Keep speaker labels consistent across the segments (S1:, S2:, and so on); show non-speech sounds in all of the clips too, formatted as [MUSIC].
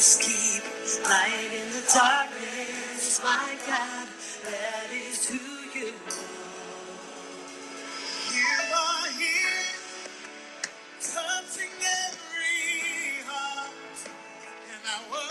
S1: promise keep light in the darkness. My God, that is who you are. You are here, touching every heart, and I worship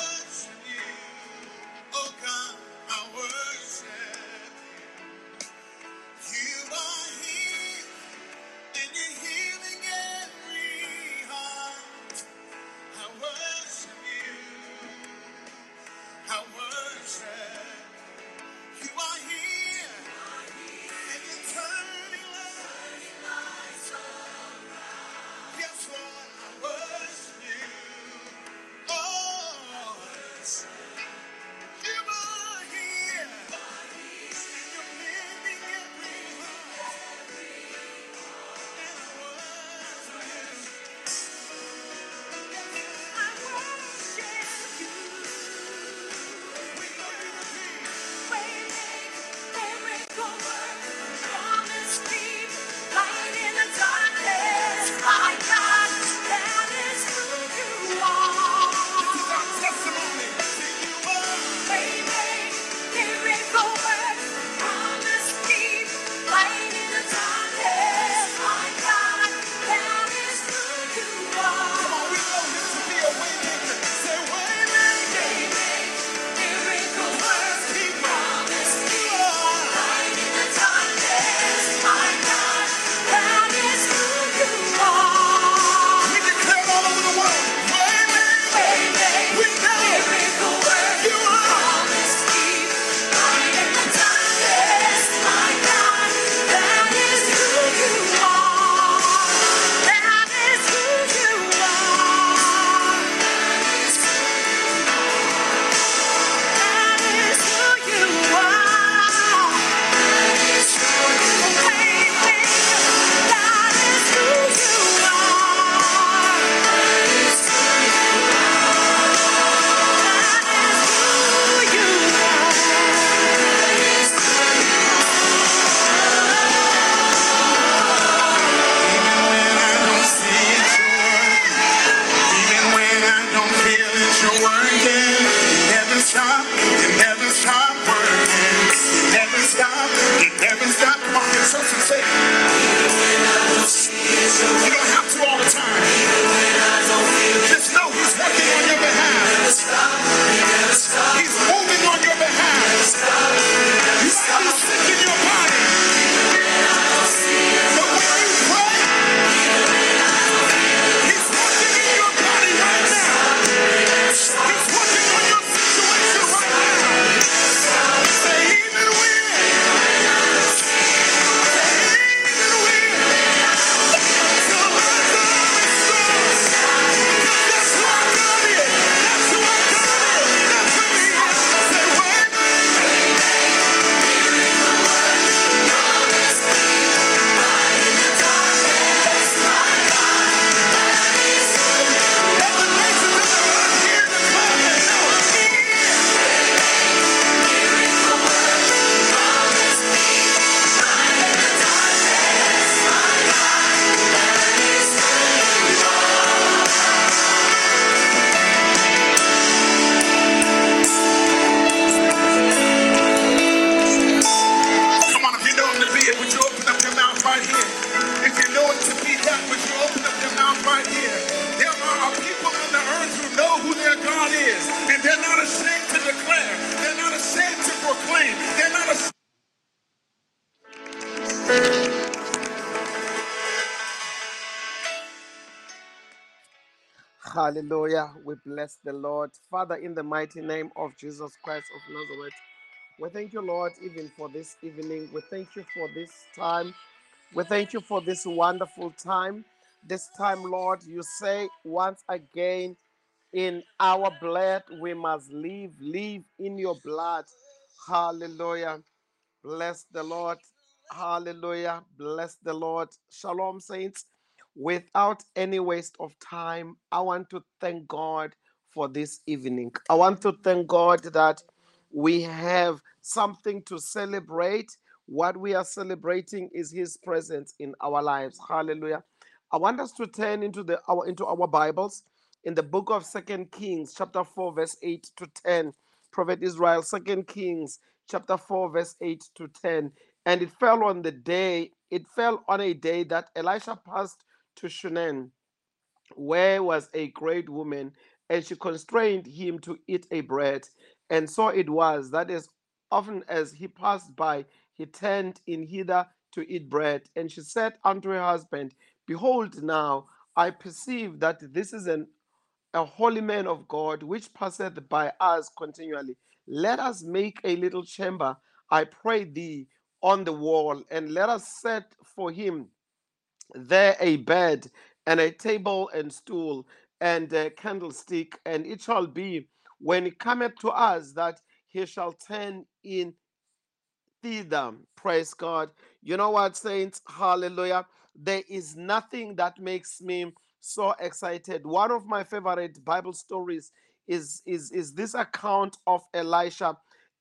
S1: bless the Lord. Father, in the mighty name of Jesus Christ of Nazareth, we thank you, Lord, even for this evening. We thank you for this time. We thank you for this wonderful time. This time, Lord, you say once again, in our blood we must live. Live in your blood. Hallelujah. Bless the Lord. Hallelujah. Bless the Lord. Shalom, saints. Without any waste of time, I want to thank God for this evening. I want to thank God that we have something to celebrate. What we are celebrating is His presence in our lives. Hallelujah. I want us to turn into the our into our Bibles
S2: in the book of Second Kings, chapter 4, verse 8 to 10. Prophet Israel, Second Kings, chapter 4, verse 8 to 10. And it fell on the day, it fell on a day that Elisha passed to Shunem, where was a great woman, and she constrained him to eat a bread. And so it was that as often as he passed by, he turned in hither to eat bread. And she said unto her husband, Behold, now I perceive that this is an a holy man of God, which passeth by us continually. Let us make a little chamber, I pray thee, on the wall, and let us set for him there a bed, and a table and stool, and a candlestick, and it shall be when it cometh to us that he shall turn in thither. Praise God. You know what, saints? Hallelujah. There is nothing that makes me so excited. One of my favorite Bible stories is is is this account of Elisha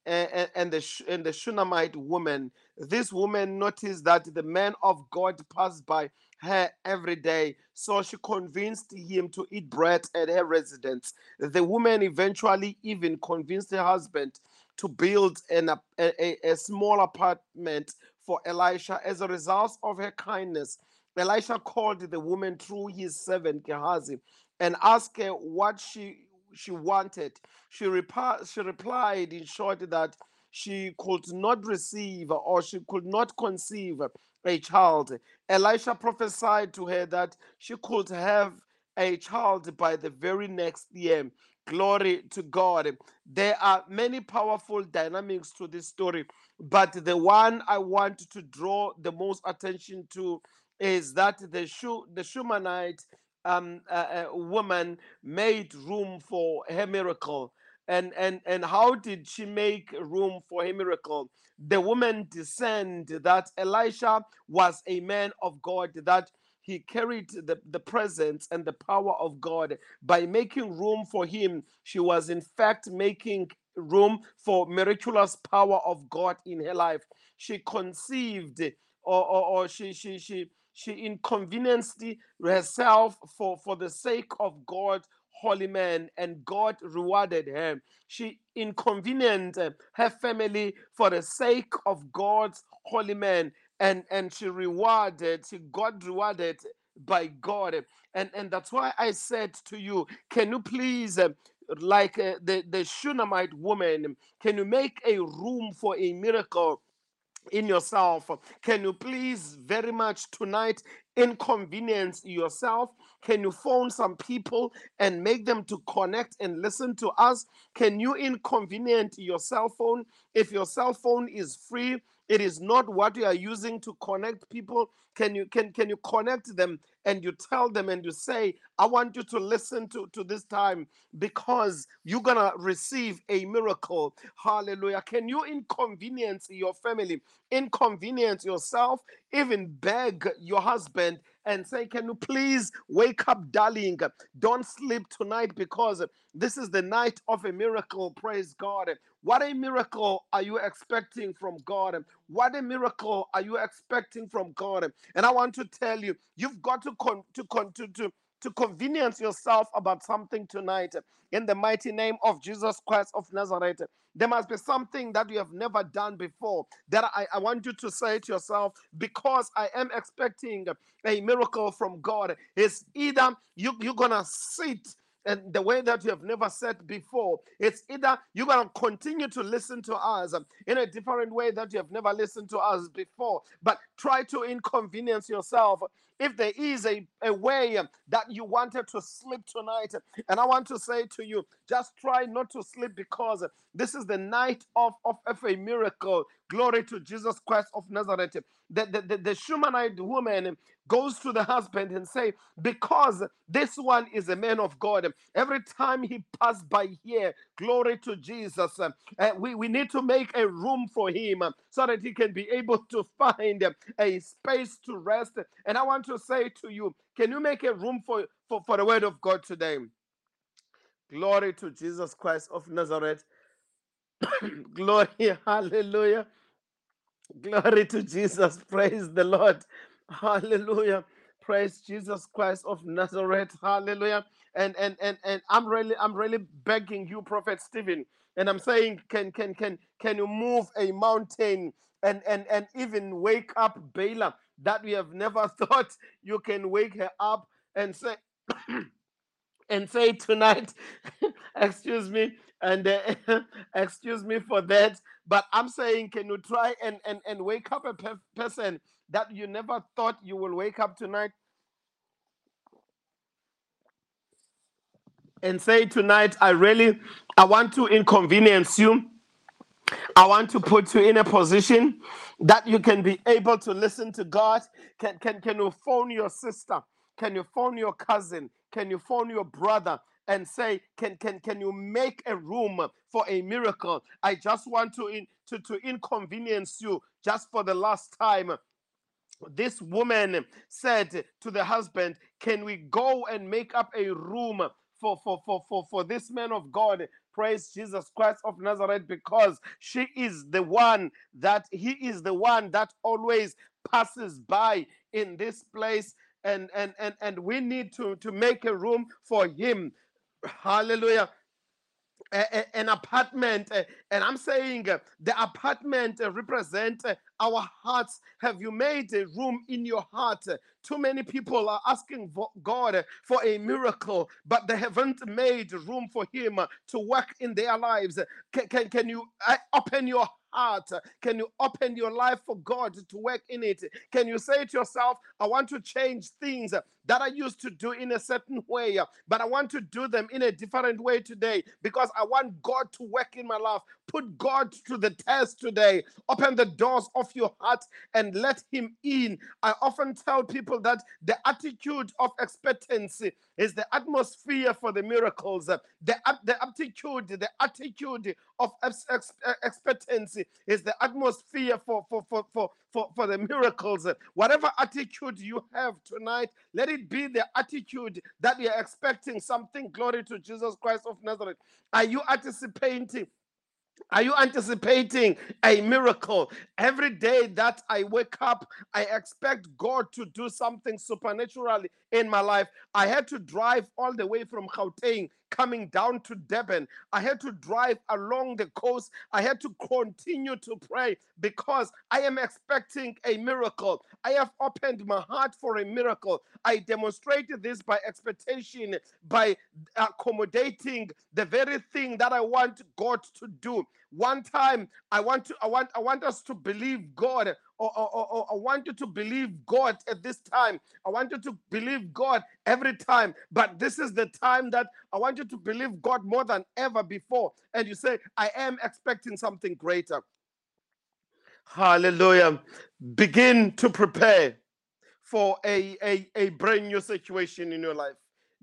S2: and, the and the Shunammite woman. This woman noticed that the man of God passed by her every day, so she convinced him to eat bread at her residence. The woman eventually even convinced her husband to build an, a, a, a small apartment for Elisha as a result of her kindness. Elisha called the woman through his servant Gehazi and asked her what she she wanted. She, repa- she replied in short that she could not receive or she could not conceive a child. Elisha prophesied to her that she could have a child by the very next year. Glory to God. There are many powerful dynamics to this story, but the one I want to draw the most attention to is that the Shu, the Shumanite um, woman made room for her miracle. And, and, and how did she make room for her miracle? The woman discerned that Elisha was a man of God, that he carried the, the presence and the power of God. By making room for him, she was in fact making room for miraculous power of God in her life. She conceived or, or, or she, she, she, she inconvenienced herself for, for the sake of God holy man and God rewarded her. She inconvenienced her family for the sake of God's holy man and and she rewarded she got rewarded by God and and that's why I said to you can you please uh, like uh, the the Shunammite woman can you make a room for a miracle in yourself. Can you please very much tonight inconvenience yourself? Can you phone some people and make them to connect and listen to us? Can you inconvenience your cell phone? If your cell phone is free, it is not what you are using to connect people. Can you can can you connect them and you tell them and you say, I want you to listen to, to this time because you're gonna receive a miracle. Hallelujah. Can you inconvenience your family? inconvenience yourself, even beg your husband and say, Can you please wake up, darling? Don't sleep tonight because this is the night of a miracle. Praise God. What a miracle are you expecting from God? What a miracle are you expecting from God? And I want to tell you, you've got to con- to con- to, to to convenience yourself about something tonight in the mighty name of Jesus Christ of Nazareth. There must be something that you have never done before that I, I want you to say to yourself, because I am expecting a miracle from God. It's either you, you're going to sit and the way that you have never said before. It's either you're going to continue to listen to us um, in a different way that you have never listened to us before, but try to inconvenience yourself. If there is a, a way that you wanted to sleep tonight, and I want to say to you, just try not to sleep because this is the night of, of, of a miracle. Glory to Jesus Christ of Nazareth. The, the, the, the Shumanite woman goes to the husband and say, because this one is a man of God, every time he passed by here, glory to Jesus, uh, we, we need to make a room for him so that he can be able to find a space to rest. And I want to say to you, can you make a room for, for, for the word of God today? Glory to Jesus Christ of Nazareth. [COUGHS] Glory, [LAUGHS] hallelujah. Glory to Jesus. Praise the Lord. Hallelujah. Praise Jesus Christ of Nazareth. Hallelujah. And and and and I'm really I'm really begging you, Prophet Stephen. And I'm saying, can can can can you move a mountain and and and even wake up Bala that we have never [LAUGHS] thought you can wake her up and say [COUGHS] and say tonight, [LAUGHS] excuse me, and uh, [LAUGHS] excuse me for that. But I'm saying, can you try and and and wake up a pe- person that you never thought you will wake up tonight and say tonight, I really I want to inconvenience you. I want to put you in a position that you can be able to listen to God. Can, can, can you phone your sister? Can you phone your cousin? Can you phone your brother? And say, can can can you make a room for a miracle? I just want to in, to to inconvenience you just for the last time this woman said to the husband, Can we go and make up a room for, for, for, for, for this man of God? Praise Jesus Christ of Nazareth, because she is the one that he is the one that always passes by in this place. And and and and we need to to make a room for him. Hallelujah an apartment uh, and i'm saying uh, the apartment uh, represent our hearts. Have you made a room in your heart? Too many people are asking god for a miracle but they haven't made room for him to work in their lives. Can, can, can you open your heart? Can you open your life for god to work in it? Can you say to yourself i want to change things that I used to do in a certain way, uh, but I want to do them in a different way today because I want God to work in my life. Put God to the test today. Open the doors of your heart and let Him in. I often tell people that the attitude of expectancy is the atmosphere for the miracles. The, the attitude, the attitude of ex- ex- expectancy is the atmosphere for, for, for, for, for, for the miracles. Whatever attitude you have tonight, let it be the attitude that you're expecting something. Glory to Jesus Christ of Nazareth. Are you anticipating? Are you anticipating a miracle? Every day that I wake up, I expect God to do something supernaturally in my life. I had to drive all the way from Gauteng coming down to Durban. I had to drive along the coast. I had to continue to pray because I am expecting a miracle. I have opened my heart for a miracle. I demonstrated this by expectation, by uh, accommodating the very thing that I want God to do. One time, I want to, I want, I want us to believe God, or, or, or, or I want you to believe God at this time. I want you to believe God every time, but this is the time that I want you to believe God more than ever before. And you say, I am expecting something greater. Hallelujah. Begin to prepare for a, a, a brand new situation in your life.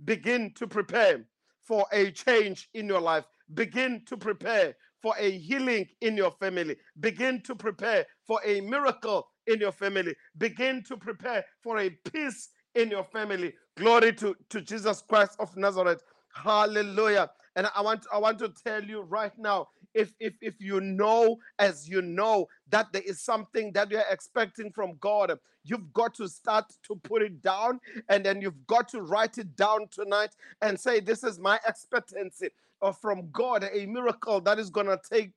S2: Begin to prepare for a change in your life. Begin to prepare for a healing in your family. Begin to prepare for a miracle in your family. Begin to prepare for a peace in your family. Glory to, to Jesus Christ of Nazareth. Hallelujah. And I want I want to tell you right now if if if you know as you know that there is something that you're expecting from God you've got to start to put it down and then you've got to write it down tonight and say this is my expectancy of from God a miracle that is going to take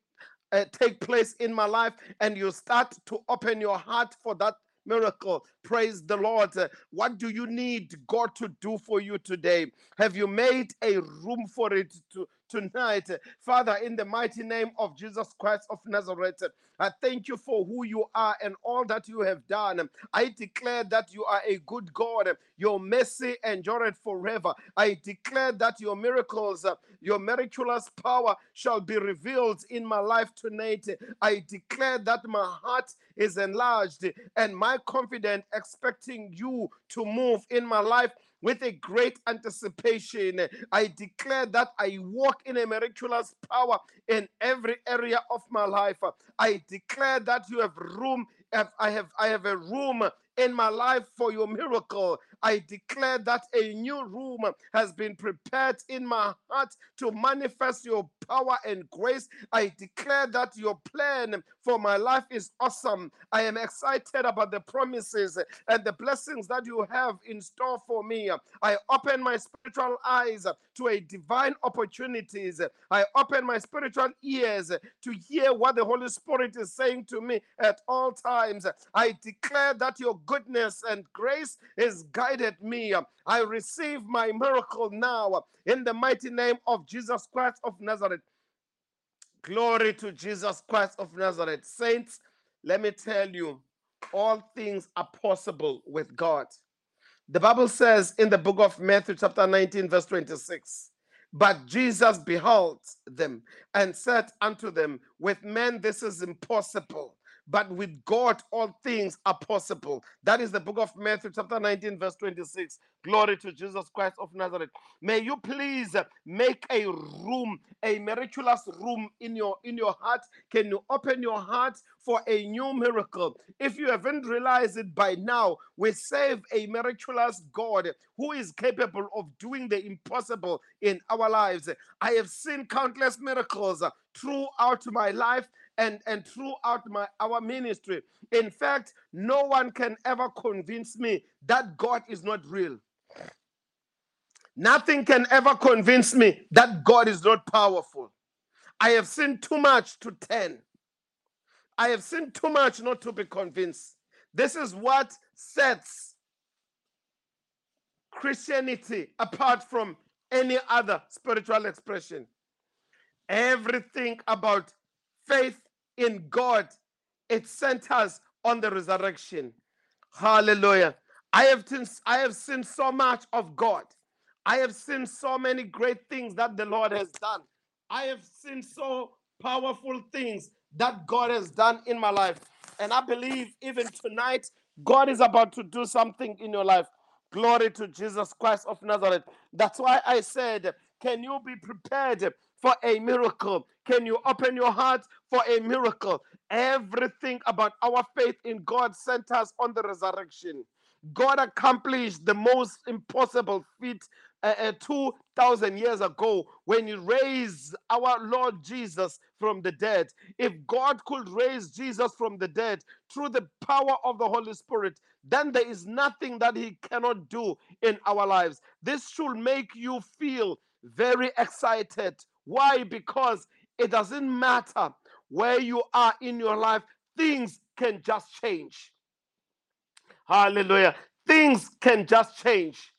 S2: uh, take place in my life and you start to open your heart for that miracle. Praise the lord. What do you need god to do for you today? Have you made a room for it to, tonight. Father in the mighty name of jesus christ of nazareth i thank you for who you are and all that you have done. I declare that you are a good god. Your mercy endureth forever. I declare that your miracles your miraculous power shall be revealed in my life tonight. I declare that my heart is enlarged and my confident expecting you to move in my life with a great anticipation. I declare that I walk in a miraculous power in every area of my life. I declare that you have room. I have I have a room in my life for your miracle. I declare that a new room has been prepared in my heart to manifest your power and grace. I declare that your plan for my life is awesome. I am excited about the promises and the blessings that you have in store for me. I open my spiritual eyes to a divine opportunities. I open my spiritual ears to hear what the Holy Spirit is saying to me at all times. I declare that your goodness and grace has guided me. I receive my miracle now in the mighty name of Jesus Christ of Nazareth. Glory to Jesus Christ of Nazareth. Saints, let me tell you, all things are possible with God. The Bible says in the book of Matthew, chapter 19, verse 26, but Jesus beheld them and said unto them, With men this is impossible, but with God all things are possible. That is the book of Matthew, chapter 19, verse 26. Glory to Jesus Christ of Nazareth. May you please make a room, a miraculous room in your in your heart. Can you open your heart for a new miracle? If you haven't realized it by now, we serve a miraculous God who is capable of doing the impossible in our lives. I have seen countless miracles throughout my life and, and throughout my our ministry. In fact, no one can ever convince me that God is not real. Nothing can ever convince me that God is not powerful. I have seen too much to turn. I have seen too much not to be convinced. This is what sets Christianity apart from any other spiritual expression. Everything about faith in God, it centers on the resurrection. Hallelujah. I have, seen, I have seen so much of God. I have seen so many great things that the Lord has done. I have seen so powerful things that God has done in my life. And I believe even tonight, God is about to do something in your life. Glory to Jesus Christ of Nazareth. That's why I said, Can you be prepared for a miracle? Can you open your heart for a miracle? Everything about our faith in God centers on the resurrection. God accomplished the most impossible feat uh, uh, 2,000 years ago when He raised our Lord Jesus from the dead. If God could raise Jesus from the dead through the power of the Holy Spirit, then there is nothing that He cannot do in our lives. This should make you feel very excited. Why? Because it doesn't matter where you are in your life, things can just change. Hallelujah. Things can just change.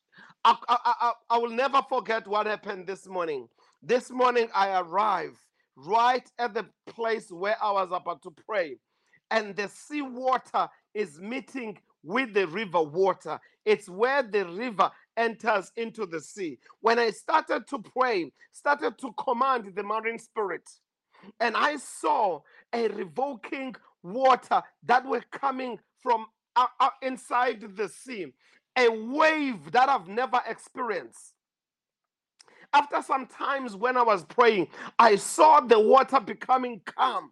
S2: I, I, I, I will never forget what happened this morning. This morning, I arrived right at the place where I was about to pray, and the sea water is meeting with the river water. It's where the river enters into the sea. When I started to pray, started to command the marine spirit, and I saw a revoking water that were coming from out, out inside the sea, a wave that I've never experienced. After some times when I was praying, I saw the water becoming calm.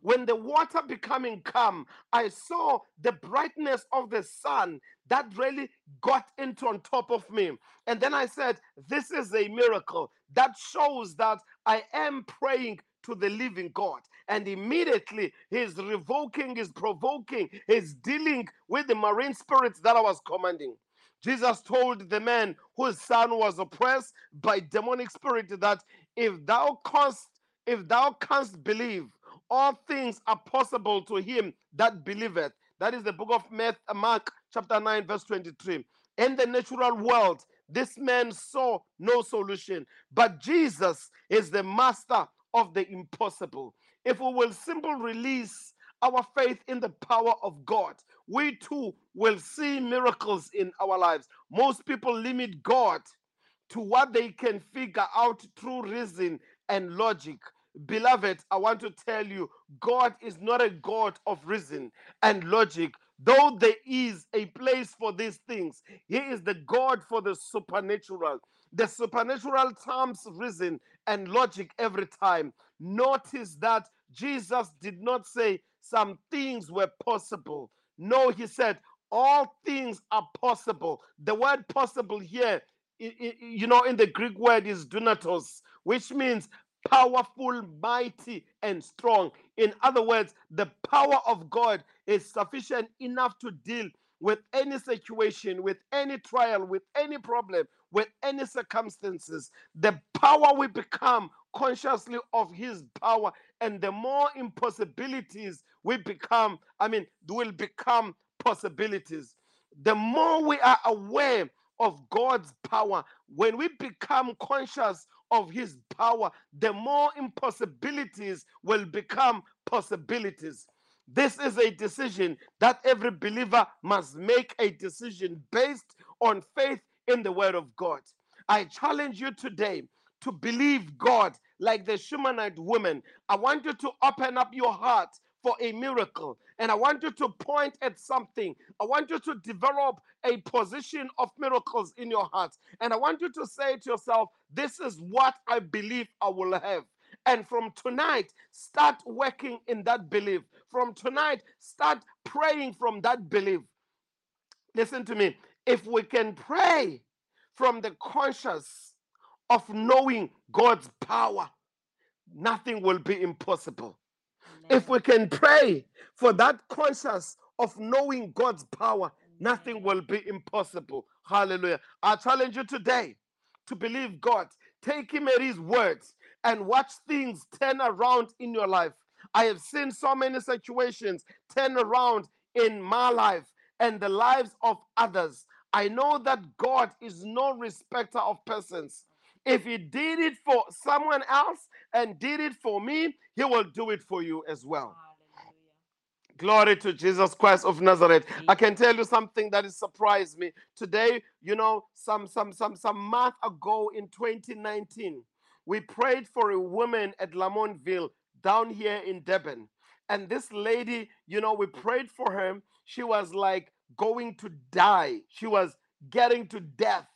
S2: When the water becoming calm, I saw the brightness of the sun that really got into on top of me. And then I said, This is a miracle that shows that I am praying to the living God. And immediately he's revoking, he's provoking, he's dealing with the marine spirits that I was commanding. Jesus told the man whose son was oppressed by demonic spirit that if thou canst, if thou canst believe, all things are possible to him that believeth. That is the book of uh, Mark, chapter 9, verse 23. In the natural world, this man saw no solution, but Jesus is the master of the impossible. If we will simply release our faith in the power of God, we too will see miracles in our lives. Most people limit God to what they can figure out through reason and logic. Beloved, I want to tell you, God is not a God of reason and logic. Though there is a place for these things, He is the God for the supernatural. The supernatural terms reason and logic every time. Notice that Jesus did not say some things were possible. No, he said all things are possible. The word possible here, you know, in the Greek word is dunatos, which means powerful, mighty, and strong. In other words, the power of God is sufficient enough to deal with any situation, with any trial, with any problem, with any circumstances. The power we become consciously of His power, and the more impossibilities we become, I mean, will become possibilities. The more we are aware of God's power, when we become conscious of His power, the more impossibilities will become possibilities. This is a decision that every believer must make a decision based on faith in the Word of God. I challenge you today to believe God like the Shumanite woman. I want you to open up your heart for a miracle. And I want you to point at something. I want you to develop a position of miracles in your heart. And I want you to say to yourself, This is what I believe I will have. And from tonight, start working in that belief. From tonight, start praying from that belief. Listen to me. If we can pray from the conscious of knowing God's power, nothing will be impossible. If we can pray for that conscious of knowing God's power, nothing will be impossible. Hallelujah. I challenge you today to believe God. Take Him at His words and watch things turn around in your life. I have seen so many situations turn around in my life and the lives of others. I know that God is no respecter of persons. If He did it for someone else and did it for me, He will do it for you as well. Glory to Jesus Christ of Nazareth. I can tell you something that has surprised me. Today, you know, some some some some month ago in 2019, we prayed for a woman at Lamontville down here in Durban. And this lady, you know, we prayed for her. She was like going to die. She was getting to death.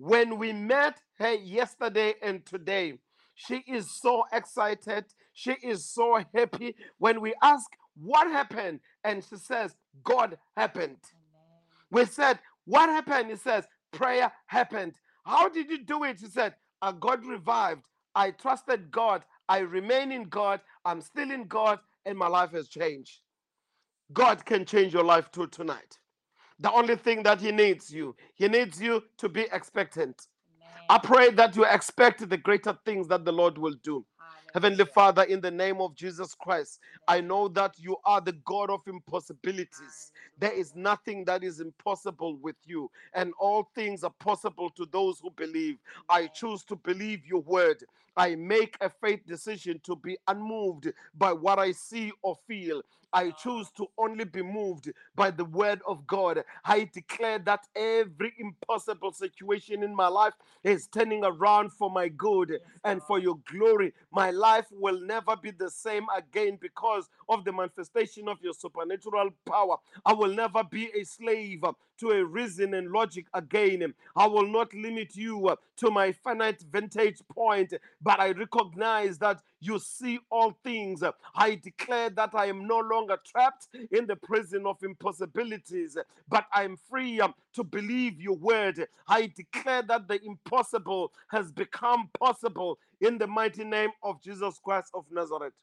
S2: When we met her yesterday and today, she is so excited. She is so happy. When we ask what happened, and she says, God happened. We said, What happened? He says, Prayer happened. How did you do it? He said, I got revived. I trusted God. I remain in God. I'm still in God, and my life has changed. God can change your life too tonight. The only thing that He needs you, He needs you to be expectant. I pray that you expect the greater things that the Lord will do. Heavenly Father, in the name of Jesus Christ, I know that you are the God of impossibilities. There is nothing that is impossible with you, and all things are possible to those who believe. I choose to believe your word. I make a faith decision to be unmoved by what I see or feel. I choose to only be moved by the word of God. I declare that every impossible situation in my life is turning around for my good and for your glory. My life will never be the same again because of the manifestation of your supernatural power. I will never be a slave to a reason and logic again. I will not limit you uh, to my finite vantage point, but I recognize that you see all things. I declare that I am no longer trapped in the prison of impossibilities, but I am free um, to believe your word. I declare that the impossible has become possible in the mighty name of Jesus Christ of Nazareth.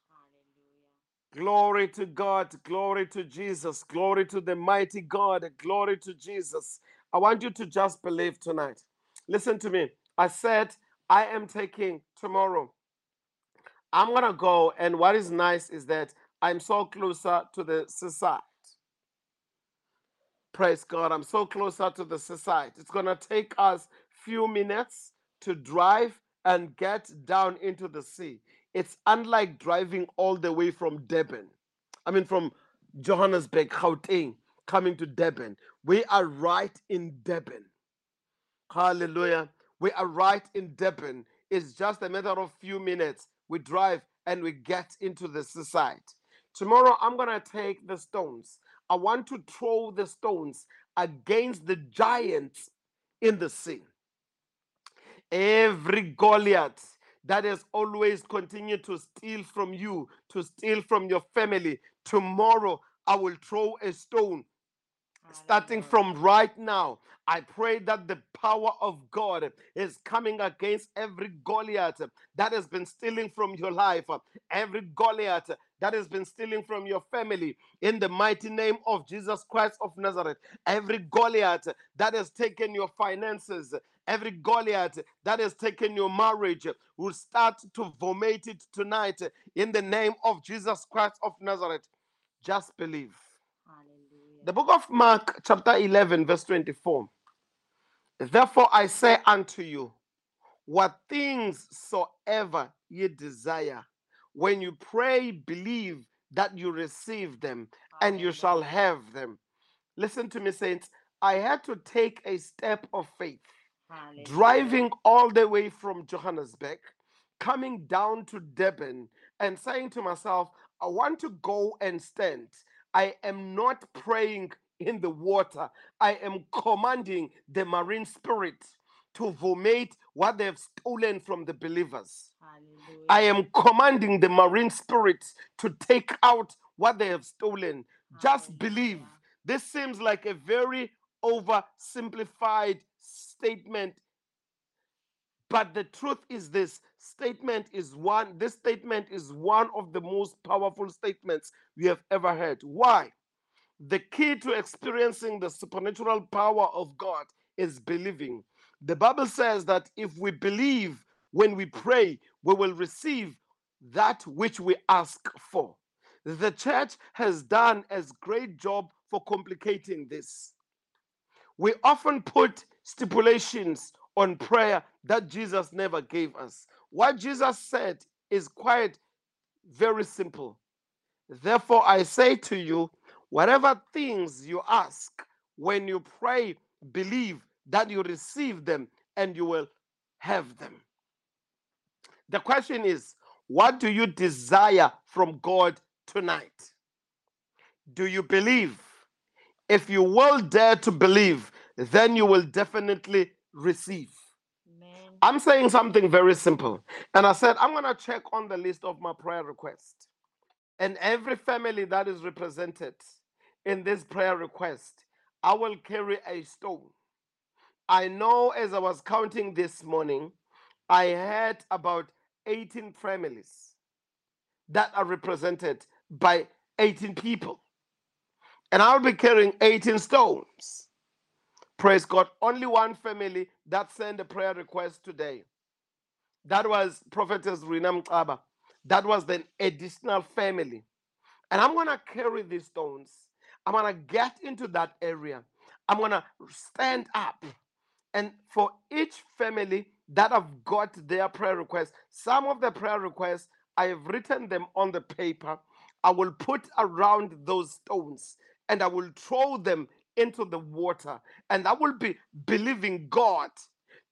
S2: Glory to God, glory to Jesus, glory to the mighty God, glory to Jesus. I want you to just believe tonight. Listen to me. I said, I am taking tomorrow. I'm going to go, and what is nice is that I'm so closer to the seaside. Praise God. I'm so closer to the seaside. It's going to take us few minutes to drive and get down into the sea. It's unlike driving all the way from Durban. I mean, from Johannesburg, Gauteng, coming to Durban. We are right in Durban. Hallelujah. We are right in Durban. It's just a matter of few minutes. We drive and we get into the seaside. Tomorrow, I'm going to take the stones. I want to throw the stones against the giants in the sea. Every Goliath that has always continued to steal from you, to steal from your family, tomorrow I will throw a stone starting from right now. I pray that the power of God is coming against every Goliath that has been stealing from your life, every Goliath that has been stealing from your family, in the mighty name of Jesus Christ of Nazareth. Every Goliath that has taken your finances, every Goliath that has taken your marriage, will start to vomit it tonight in the name of Jesus Christ of Nazareth. Just believe.
S3: Hallelujah.
S2: The book of Mark, chapter 11, verse 24. Therefore I say unto you, what things soever ye desire, when you pray, believe that you receive them and you shall have them. Listen to me, saints. I had to take a step of faith, driving all the way from Johannesburg, coming down to Durban, and saying to myself, I want to go and stand. I am not praying in the water, I am commanding the marine spirit to vomit what they have stolen from the believers.
S3: Hallelujah.
S2: I am commanding the marine spirits to take out what they have stolen. Just believe. This seems like a very oversimplified statement, but the truth is this statement is one, this statement is one of the most powerful statements we have ever heard. Why? The key to experiencing the supernatural power of God is believing. The Bible says that if we believe when we pray, we will receive that which we ask for. The church has done a great job for complicating this. We often put stipulations on prayer that Jesus never gave us. What Jesus said is quite very simple. Therefore, I say to you, whatever things you ask when you pray, believe that you receive them and you will have them. The question is, what do you desire from God tonight? Do you believe? If you will dare to believe, then you will definitely receive.
S3: Amen.
S2: I'm saying something very simple. And I said, I'm going to check on the list of my prayer requests. And every family that is represented in this prayer request, I will carry a stone. I know as I was counting this morning, I had about 18 families that are represented by 18 people. And I'll be carrying 18 stones. Praise God. Only one family that sent a prayer request today. That was Prophetess Rina Mkaba. That was the additional family. And I'm going to carry these stones. I'm going to get into that area. I'm going to stand up. And for each family that have got their prayer requests, some of the prayer requests, I have written them on the paper. I will put around those stones and I will throw them into the water. And I will be believing God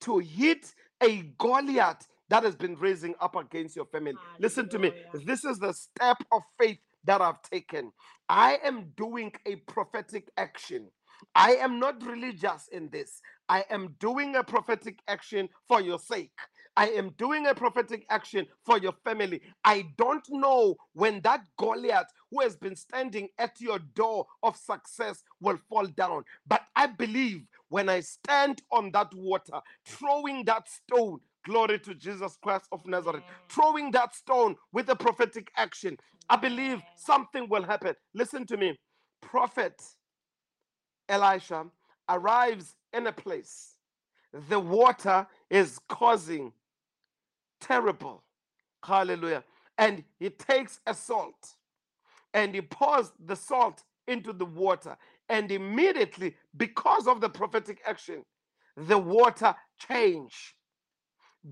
S2: to hit a Goliath that has been raising up against your family. Listen to me. This is the step of faith that I've taken. I am doing a prophetic action. I am not religious in this. I am doing a prophetic action for your sake. I am doing a prophetic action for your family. I don't know when that Goliath who has been standing at your door of success will fall down, but I believe when I stand on that water, throwing that stone, glory to Jesus Christ of Nazareth, throwing that stone with a prophetic action, I believe something will happen. Listen to me. Prophet Elisha arrives in a place. The water is causing terrible. Hallelujah. And he takes a salt and he pours the salt into the water. And immediately, because of the prophetic action, the water changed.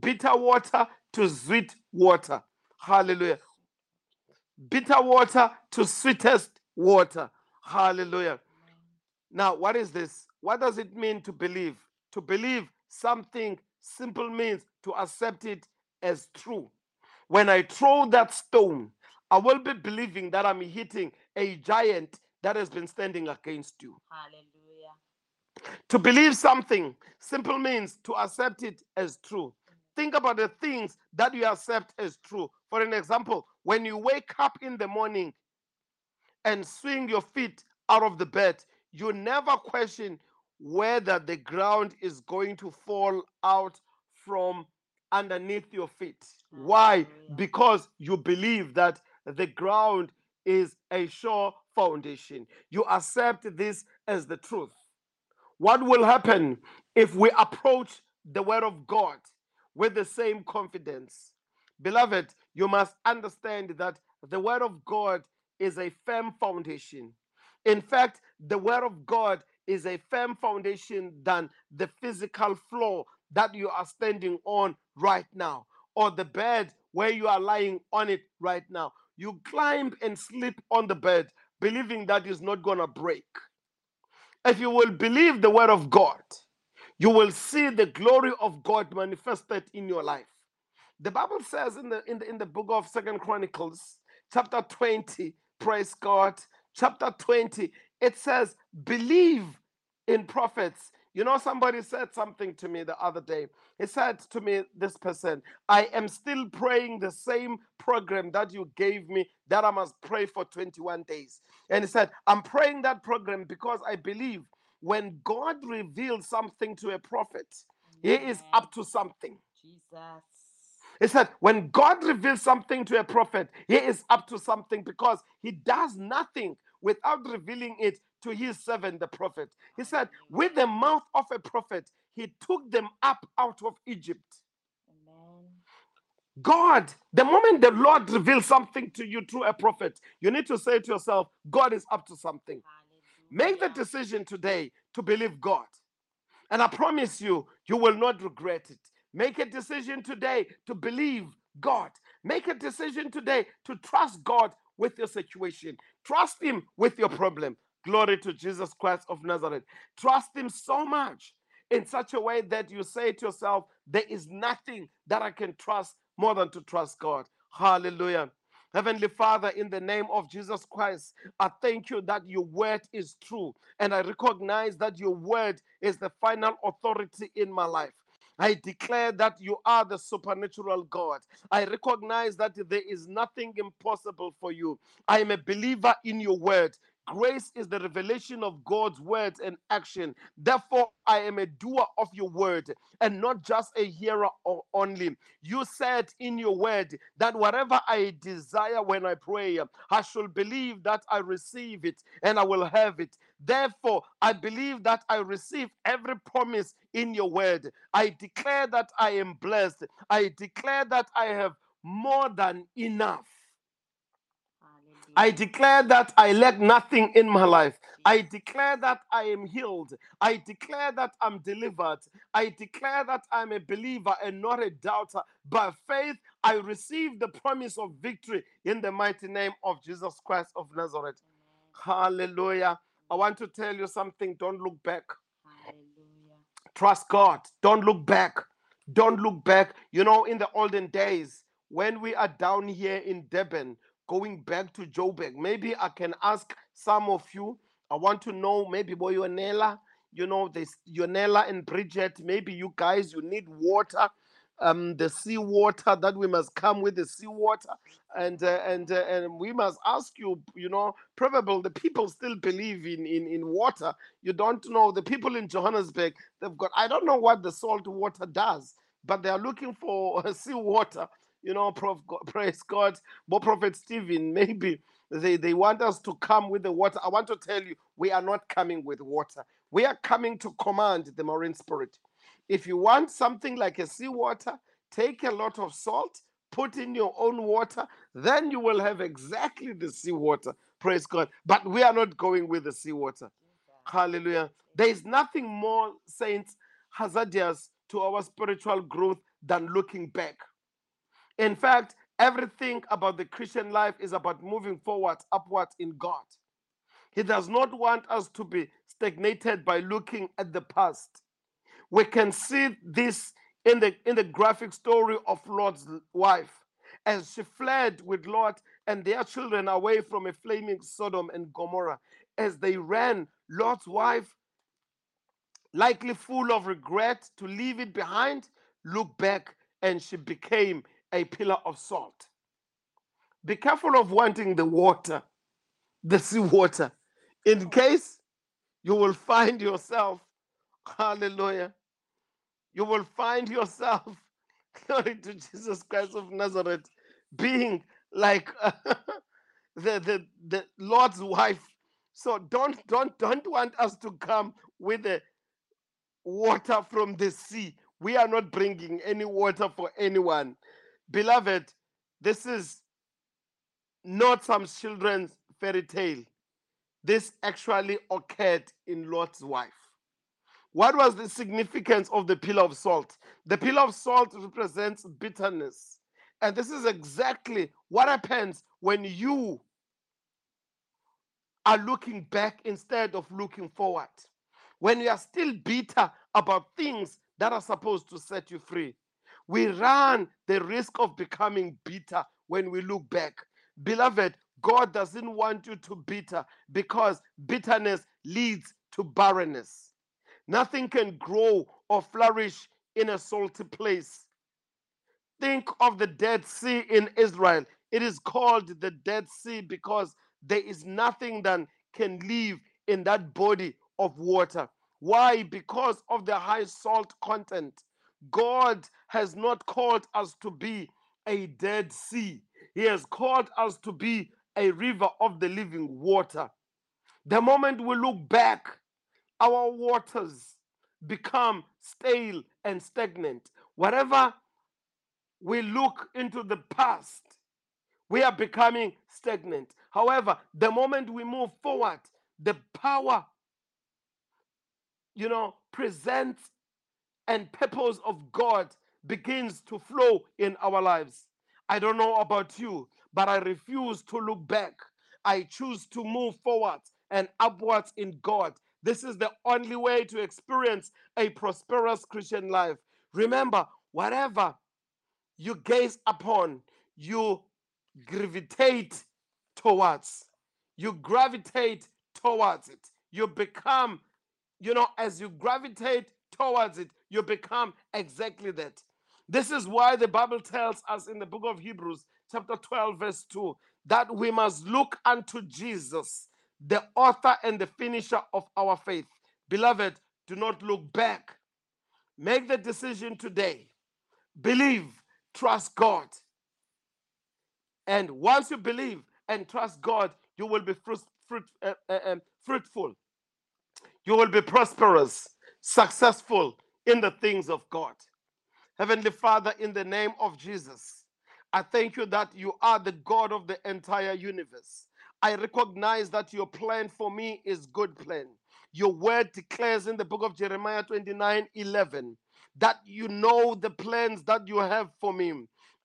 S2: Bitter water to sweet water. Hallelujah. Bitter water to sweetest water. Hallelujah. Now, what is this? What does it mean to believe? To believe something simple means to accept it as true. When I throw that stone, I will be believing that I'm hitting a giant that has been standing against you.
S3: Hallelujah.
S2: To believe something simple means to accept it as true. Mm-hmm. Think about the things that you accept as true. For an example, when you wake up in the morning and swing your feet out of the bed, you never question whether the ground is going to fall out from underneath your feet. Why?
S3: Mm-hmm.
S2: Because you believe that the ground is a sure foundation. You accept this as the truth. What will happen if we approach the Word of God with the same confidence? Beloved, you must understand that the Word of God is a firm foundation. In fact, the Word of God is a firm foundation than the physical floor that you are standing on right now, or the bed where you are lying on it right now. You climb and sleep on the bed, believing that is not going to break. If you will believe the word of God, you will see the glory of God manifested in your life. The Bible says in the in the in the book of Second Chronicles, chapter 20, praise God, chapter 20, it says, believe in prophets. You know, somebody said something to me the other day. He said to me, This person, I am still praying the same program that you gave me that I must pray for 21 days. And he said, I'm praying that program because I believe when God reveals something to a prophet, he is up to something.
S3: Jesus.
S2: He said, when God reveals something to a prophet, he is up to something because he does nothing without revealing it to his servant, the prophet. He said, with the mouth of a prophet, he took them up out of Egypt.
S3: Amen.
S2: God, the moment the Lord reveals something to you through a prophet, you need to say to yourself, God is up to something. Make the decision today to believe God. And I promise you, you will not regret it. Make a decision today to believe God. Make a decision today to trust God with your situation. Trust Him with your problem. Glory to Jesus Christ of Nazareth. Trust Him so much in such a way that you say to yourself, There is nothing that I can trust more than to trust God. Hallelujah. Heavenly Father, in the name of Jesus Christ, I thank you that your word is true. And I recognize that your word is the final authority in my life. I declare that you are the supernatural God. I recognize that there is nothing impossible for you. I am a believer in your word. Grace is the revelation of God's words and action. Therefore, I am a doer of your word and not just a hearer only. You said in your word that whatever I desire when I pray, I shall believe that I receive it and I will have it. Therefore, I believe that I receive every promise in your word. I declare that I am blessed. I declare that I have more than enough. I declare that I lack nothing in my life. I declare that I am healed. I declare that I'm delivered. I declare that I'm a believer and not a doubter. By faith, I receive the promise of victory in the mighty name of Jesus Christ of Nazareth. Hallelujah. I want to tell you something. Don't look back.
S3: Hallelujah.
S2: Trust God. Don't look back. Don't look back. You know, in the olden days, when we are down here in Durban, going back to Joburg, maybe I can ask some of you. I want to know maybe Boyonela, you know, this Yonela and Bridget, maybe you guys, you need water. Um, the seawater that we must come with the seawater and uh, and uh, and we must ask you, you know, probably the people still believe in in in water. You don't know the people in Johannesburg They've got, I don't know what the salt water does, but they are looking for [LAUGHS] sea water. You know, Prof, [LAUGHS] praise God. But Prophet Stephen, maybe they, they want us to come with the water. I want to tell you, we are not coming with water. We are coming to command the marine spirit. If you want something like a sea water, take a lot of salt, put in your own water, then you will have exactly the sea water. Praise God. But we are not going with the sea water. Hallelujah. There is nothing more, saints, hazardous to our spiritual growth than looking back. In fact, everything about the Christian life is about moving forward, upward in God. He does not want us to be stagnated by looking at the past. We can see this in the in the graphic story of Lot's wife as she fled with Lot and their children away from a flaming Sodom and Gomorrah. As they ran, Lot's wife likely full of regret to leave it behind, looked back and she became a pillar of salt. Be careful of wanting the water, the sea water, in case you will find yourself, hallelujah, you will find yourself, [LAUGHS] glory to Jesus Christ of Nazareth, being like [LAUGHS] the, the, the Lot's wife. So don't don't don't want us to come with the water from the sea. We are not bringing any water for anyone. Beloved, this is not some children's fairy tale. This actually occurred in Lot's wife. What was the significance of the pillar of salt? The pillar of salt represents bitterness. And this is exactly what happens when you are looking back instead of looking forward. When you are still bitter about things that are supposed to set you free, we run the risk of becoming bitter when we look back. Beloved, God doesn't want you to bitter because bitterness leads to barrenness. Nothing can grow or flourish in a salty place. Think of the Dead Sea in Israel. It is called the Dead Sea because there is nothing that can live in that body of water. Why? Because of the high salt content. God has not called us to be a dead sea, He has called us to be a river of the living water. The moment we look back, our waters become stale and stagnant. Whatever we look into the past, we are becoming stagnant. However, the moment we move forward, the power, you know, presents and purpose of God begins to flow in our lives. I don't know about you, but I refuse to look back. I choose to move forward and upwards in God. This is the only way to experience a prosperous Christian life. Remember, whatever you gaze upon, you gravitate towards. You gravitate towards it. You become, you know, as you gravitate towards it, you become exactly that. This is why the Bible tells us in the book of Hebrews, chapter 12, verse 2, that we must look unto Jesus, the author and the finisher of our faith. Beloved, do not look back. Make the decision today. Believe, trust God. And once you believe and trust God, you will be fruit, fruit, uh, uh, um, fruitful. You will be prosperous, successful in the things of God. Heavenly Father, in the name of Jesus, I thank you that you are the God of the entire universe. I recognize that your plan for me is good plan. Your word declares in the book of Jeremiah 29 11 that you know the plans that you have for me,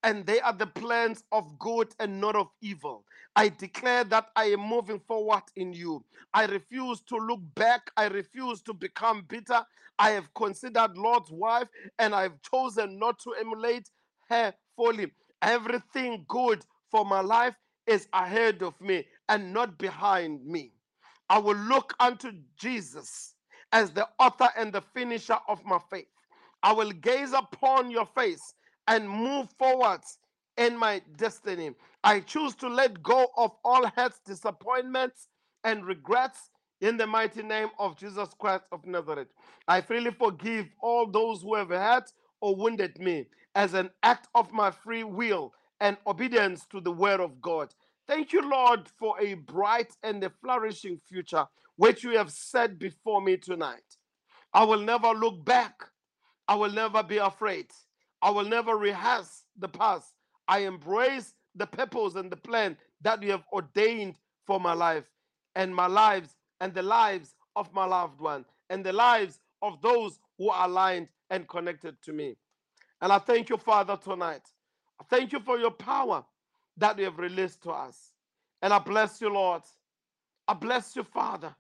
S2: and they are the plans of good and not of evil. I declare that I am moving forward in you. I refuse to look back. I refuse to become bitter. I have considered Lot's wife and I've chosen not to emulate her folly. Everything good for my life is ahead of me and not behind me. I will look unto Jesus as the author and the finisher of my faith. I will gaze upon your face and move forward in my destiny. I choose to let go of all hurts, disappointments, and regrets in the mighty name of Jesus Christ of Nazareth. I freely forgive all those who have hurt or wounded me as an act of my free will and obedience to the word of God. Thank you, Lord, for a bright and a flourishing future which you have set before me tonight. I will never look back. I will never be afraid. I will never rehearse the past. I embrace the purpose and the plan that you have ordained for my life and my lives and the lives of my loved one and the lives of those who are aligned and connected to me. And I thank you, Father, tonight. I thank you for your power that you have released to us. And I bless you, Lord. I bless you, Father.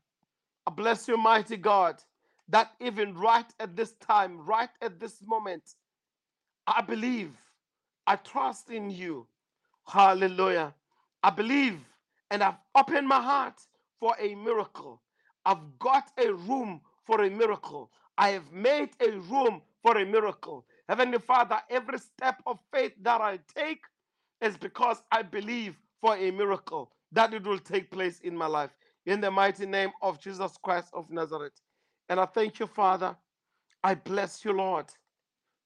S2: I bless you, mighty God, that even right at this time, right at this moment, I believe, I trust in you. Hallelujah. I believe and I've opened my heart for a miracle. I've got a room for a miracle. I have made a room for a miracle. Heavenly Father, every step of faith that I take is because I believe for a miracle that it will take place in my life. In the mighty name of Jesus Christ of Nazareth. And I thank you, Father. I bless you, Lord,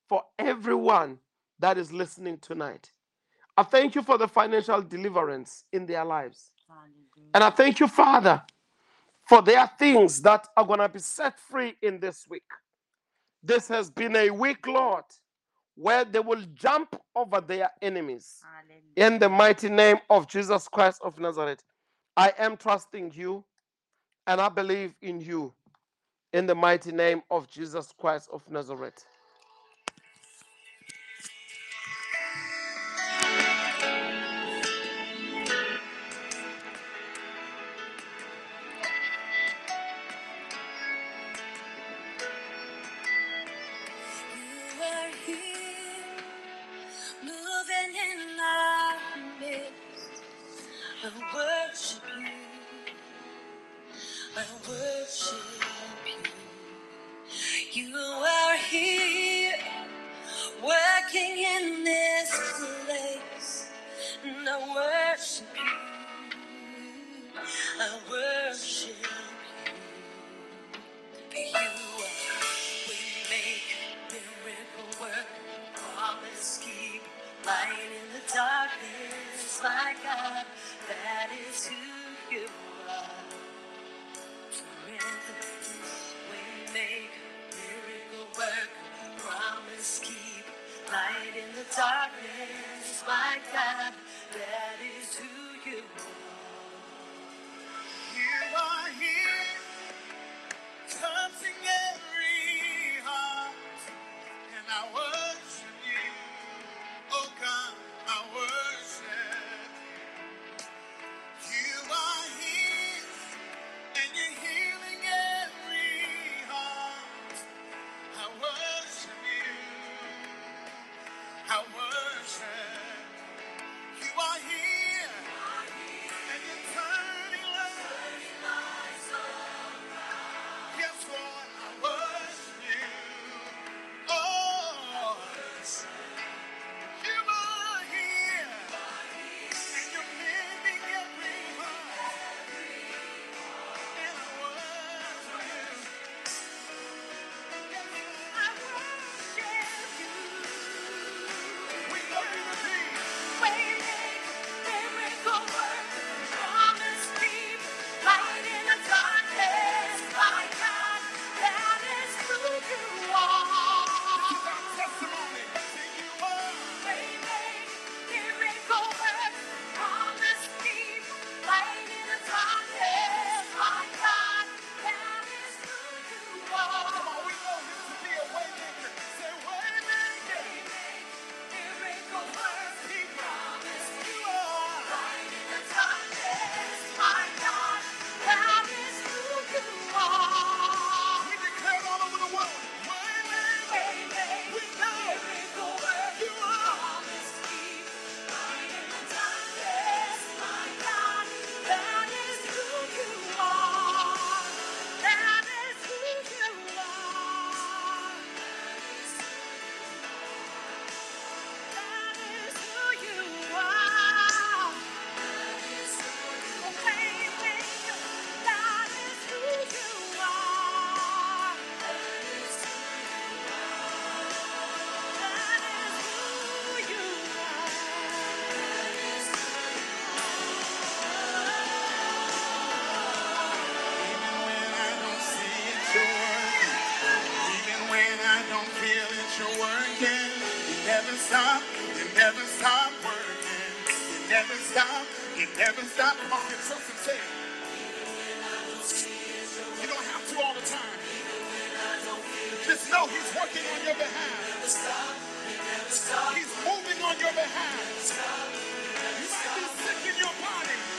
S2: for everyone that is listening tonight. I thank you for the financial deliverance in their lives. And I thank you, Father, for their things that are going to be set free in this week. This has been a week, Lord, where they will jump over their enemies.
S3: Hallelujah.
S2: In the mighty name of Jesus Christ of Nazareth, I am trusting you and I believe in you. In the mighty name of Jesus Christ of Nazareth.
S1: worship you. never stop. It never stop. Come on, something say. You don't have to all the time. Just know he's working on your behalf. He's moving on your behalf. You might be sick in your body.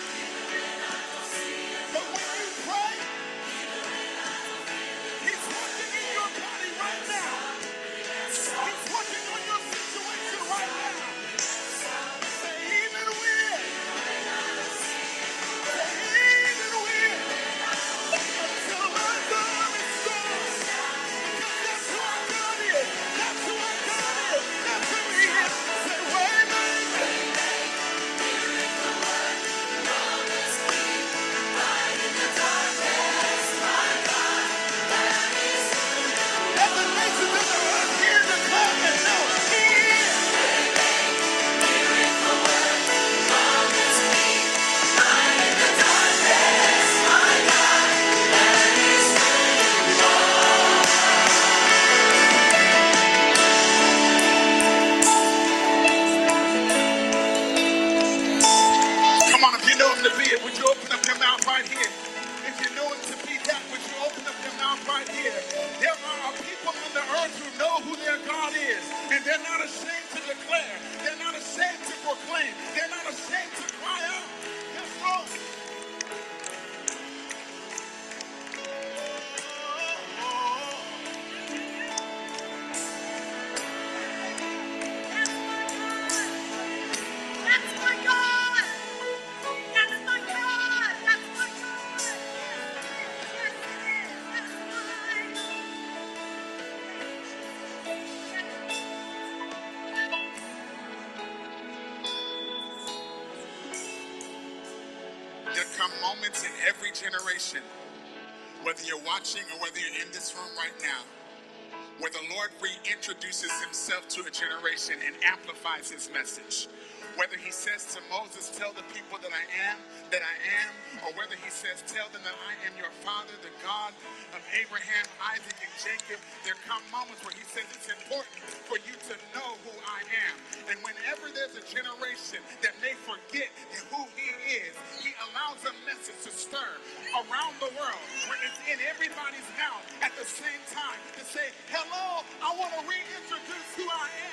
S1: Moments in every generation, whether you're watching or whether you're in this room right now, where the Lord reintroduces himself to a generation and amplifies his message. Whether he says to Moses, Tell the people that I am, that I am, or whether he says, Tell them that I am your father, the God of Abraham, Isaac, and Jacob, there come moments where he says it's important for you to know who I am. And whenever there's a generation that may forget who he is, he allows a message to stir around the world where it's in everybody's mouth at the same time to say, Hello, I want to reintroduce who I am.